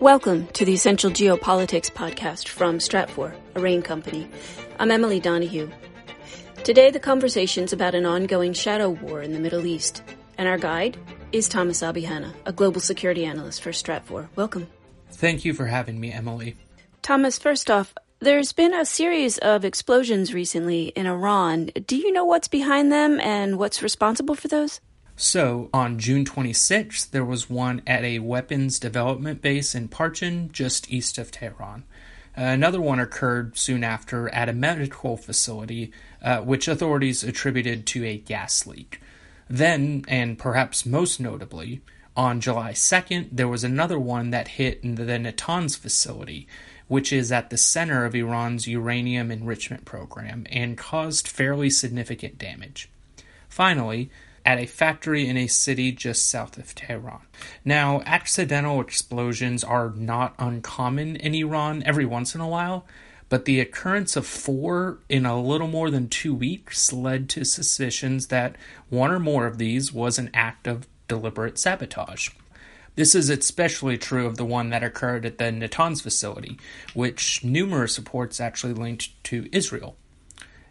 Welcome to the Essential Geopolitics podcast from Stratfor, a RANE company. I'm Emily Donahue. Today, the conversation's about an ongoing shadow war in the Middle East, and our guide is Thomas Abi-Hanna, a global security analyst for Stratfor. Welcome. Thank you for having me, Emily. Thomas, first off, there's been a series of explosions recently in Iran. Do you know what's behind them and what's responsible for those? So, on June 26th, there was one at a weapons development base in Parchin, just east of Tehran. Another one occurred soon after at a medical facility, uh, which authorities attributed to a gas leak. Then, and perhaps most notably, on July 2nd, there was another one that hit the Natanz facility, which is at the center of Iran's uranium enrichment program and caused fairly significant damage. Finally, at a factory in a city just south of Tehran. Now, accidental explosions are not uncommon in Iran every once in a while, but the occurrence of four in a little more than two weeks led to suspicions that one or more of these was an act of deliberate sabotage. This is especially true of the one that occurred at the Natanz facility, which numerous reports actually linked to Israel.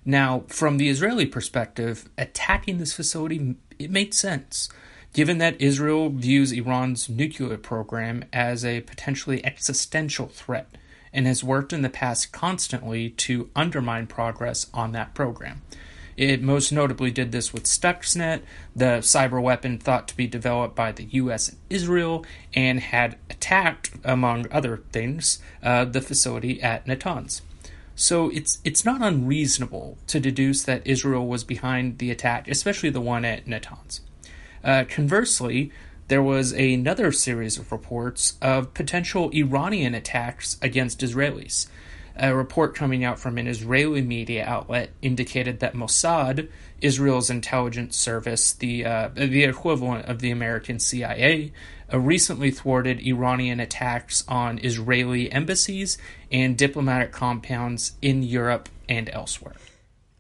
Now, from the Israeli perspective, attacking this facility it made sense, given that Israel views Iran's nuclear program as a potentially existential threat and has worked in the past constantly to undermine progress on that program. It most notably did this with Stuxnet, the cyber weapon thought to be developed by the US and Israel, and had attacked, among other things, uh, the facility at Natanz. So it's it's not unreasonable to deduce that Israel was behind the attack, especially the one at Natanz. Uh, conversely, there was another series of reports of potential Iranian attacks against Israelis. A report coming out from an Israeli media outlet indicated that Mossad, Israel's intelligence service, the uh, the equivalent of the American CIA, uh, recently thwarted Iranian attacks on Israeli embassies and diplomatic compounds in Europe and elsewhere.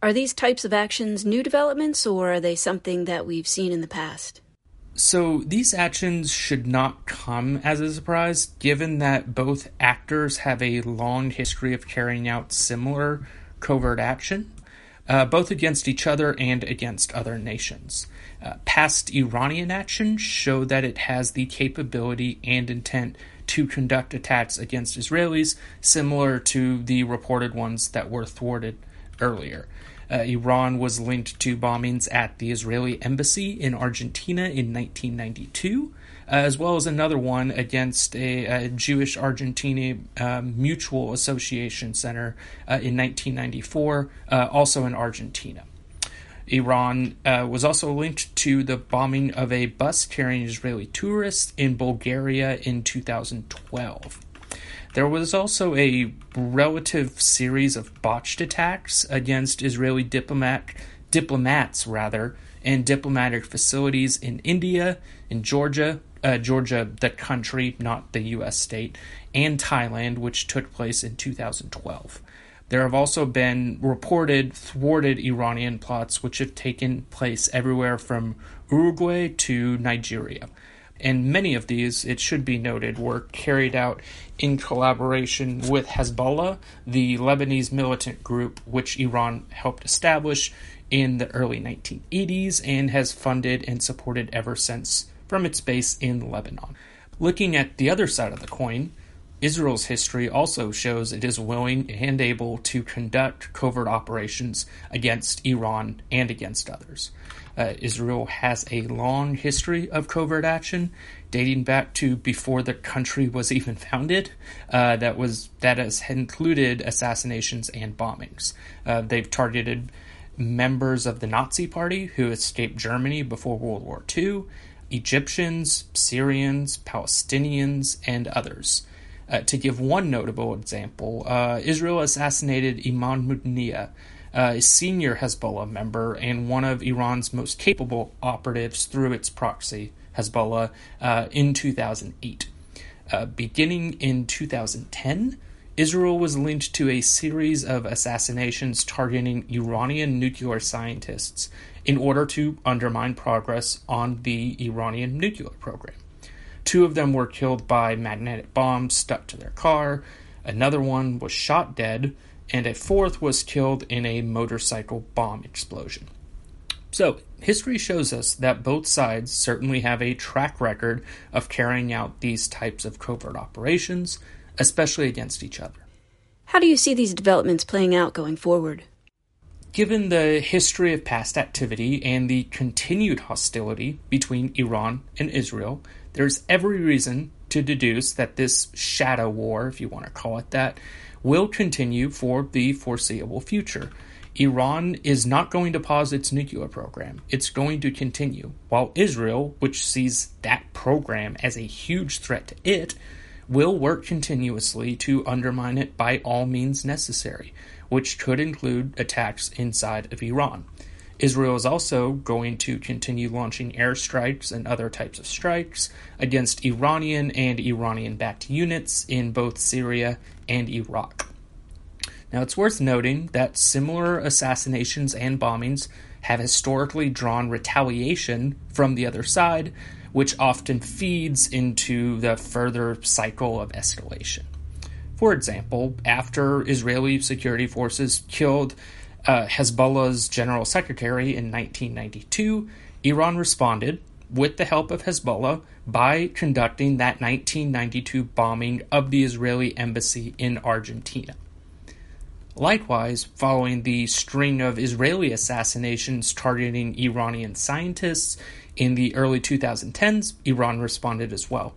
Are these types of actions new developments, or are they something that we've seen in the past? So, these actions should not come as a surprise, given that both actors have a long history of carrying out similar covert action uh, both against each other and against other nations. Uh, past Iranian actions show that it has the capability and intent to conduct attacks against Israelis, similar to the reported ones that were thwarted earlier. Uh, Iran was linked to bombings at the Israeli embassy in Argentina in 1992, uh, as well as another one against a, a Jewish Argentina um, Mutual Association Center uh, in 1994, uh, also in Argentina. Iran uh, was also linked to the bombing of a bus carrying Israeli tourists in Bulgaria in 2012. There was also a relative series of botched attacks against Israeli diplomat diplomats rather and diplomatic facilities in India, in Georgia, uh, Georgia, the country, not the U.S. state, and Thailand, which took place in 2012. There have also been reported thwarted Iranian plots which have taken place everywhere from Uruguay to Nigeria. And many of these, it should be noted, were carried out in collaboration with Hezbollah, the Lebanese militant group which Iran helped establish in the early 1980s and has funded and supported ever since from its base in Lebanon. Looking at the other side of the coin, Israel's history also shows it is willing and able to conduct covert operations against Iran and against others. Uh, Israel has a long history of covert action, dating back to before the country was even founded. Uh, that was that has included assassinations and bombings. Uh, they've targeted members of the Nazi Party who escaped Germany before World War II. Egyptians, Syrians, Palestinians, and others. Uh, to give one notable example, uh, Israel assassinated Mughniyeh, uh, a senior Hezbollah member and one of Iran's most capable operatives through its proxy, Hezbollah, uh, in 2008. Uh, beginning in 2010, Israel was linked to a series of assassinations targeting Iranian nuclear scientists in order to undermine progress on the Iranian nuclear program. Two of them were killed by magnetic bombs stuck to their car, another one was shot dead, and a fourth was killed in a motorcycle bomb explosion. So, history shows us that both sides certainly have a track record of carrying out these types of covert operations, especially against each other. How do you see these developments playing out going forward? Given the history of past activity and the continued hostility between Iran and Israel, there's every reason to deduce that this shadow war, if you want to call it that, will continue for the foreseeable future. Iran is not going to pause its nuclear program. It's going to continue. While Israel, which sees that program as a huge threat to it, will work continuously to undermine it by all means necessary, which could include attacks inside of Iran. Israel is also going to continue launching airstrikes and other types of strikes against Iranian and Iranian backed units in both Syria and Iraq. Now, it's worth noting that similar assassinations and bombings have historically drawn retaliation from the other side, which often feeds into the further cycle of escalation. For example, after Israeli security forces killed uh, Hezbollah's general secretary in 1992, Iran responded, with the help of Hezbollah, by conducting that 1992 bombing of the Israeli embassy in Argentina. Likewise, following the string of Israeli assassinations targeting Iranian scientists in the early 2010s, Iran responded as well,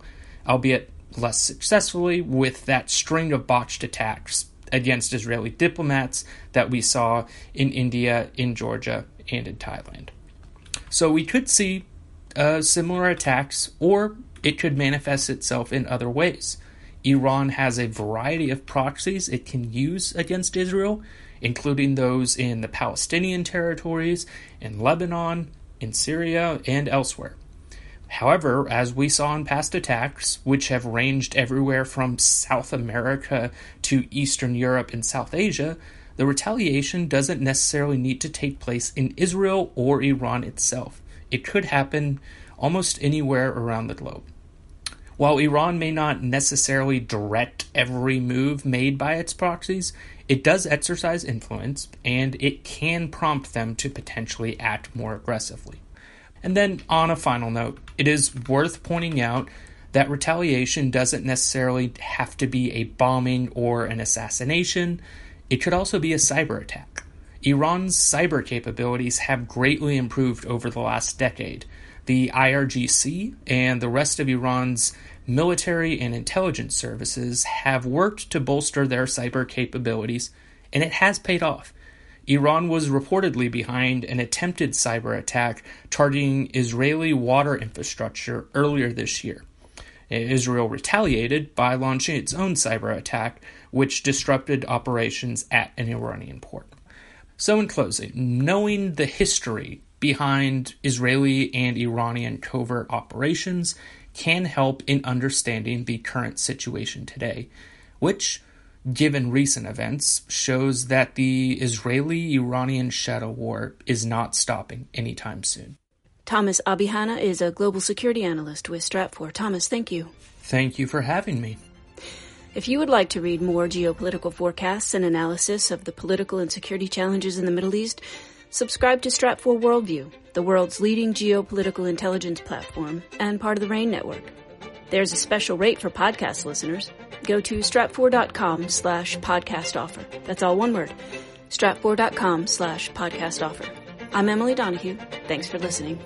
albeit less successfully, with that string of botched attacks against Israeli diplomats that we saw in India, in Georgia, and in Thailand. So we could see uh, similar attacks, or it could manifest itself in other ways. Iran has a variety of proxies it can use against Israel, including those in the Palestinian territories, in Lebanon, in Syria, and elsewhere. However, as we saw in past attacks, which have ranged everywhere from South America to Eastern Europe and South Asia, the retaliation doesn't necessarily need to take place in Israel or Iran itself. It could happen almost anywhere around the globe. While Iran may not necessarily direct every move made by its proxies, it does exercise influence and it can prompt them to potentially act more aggressively. And then, on a final note, it is worth pointing out that retaliation doesn't necessarily have to be a bombing or an assassination, it could also be a cyber attack. Iran's cyber capabilities have greatly improved over the last decade, the IRGC and the rest of Iran's military and intelligence services have worked to bolster their cyber capabilities, and it has paid off. Iran was reportedly behind an attempted cyber attack targeting Israeli water infrastructure earlier this year. Israel retaliated by launching its own cyber attack, which disrupted operations at an Iranian port. So, in closing, knowing the history behind Israeli and Iranian covert operations can help in understanding the current situation today, which, given recent events, shows that the Israeli Iranian shadow war is not stopping anytime soon. Thomas Abi-Hanna is a global security analyst with Stratfor. Thomas, thank you. Thank you for having me. If you would like to read more geopolitical forecasts and analysis of the political and security challenges in the Middle East, Subscribe to Stratfor Worldview, the world's leading geopolitical intelligence platform and part of the RANE network. There's a special rate for podcast listeners. Go to stratfor.com slash podcast offer. That's all one word. stratfor.com slash podcast offer. I'm Emily Donahue. Thanks for listening.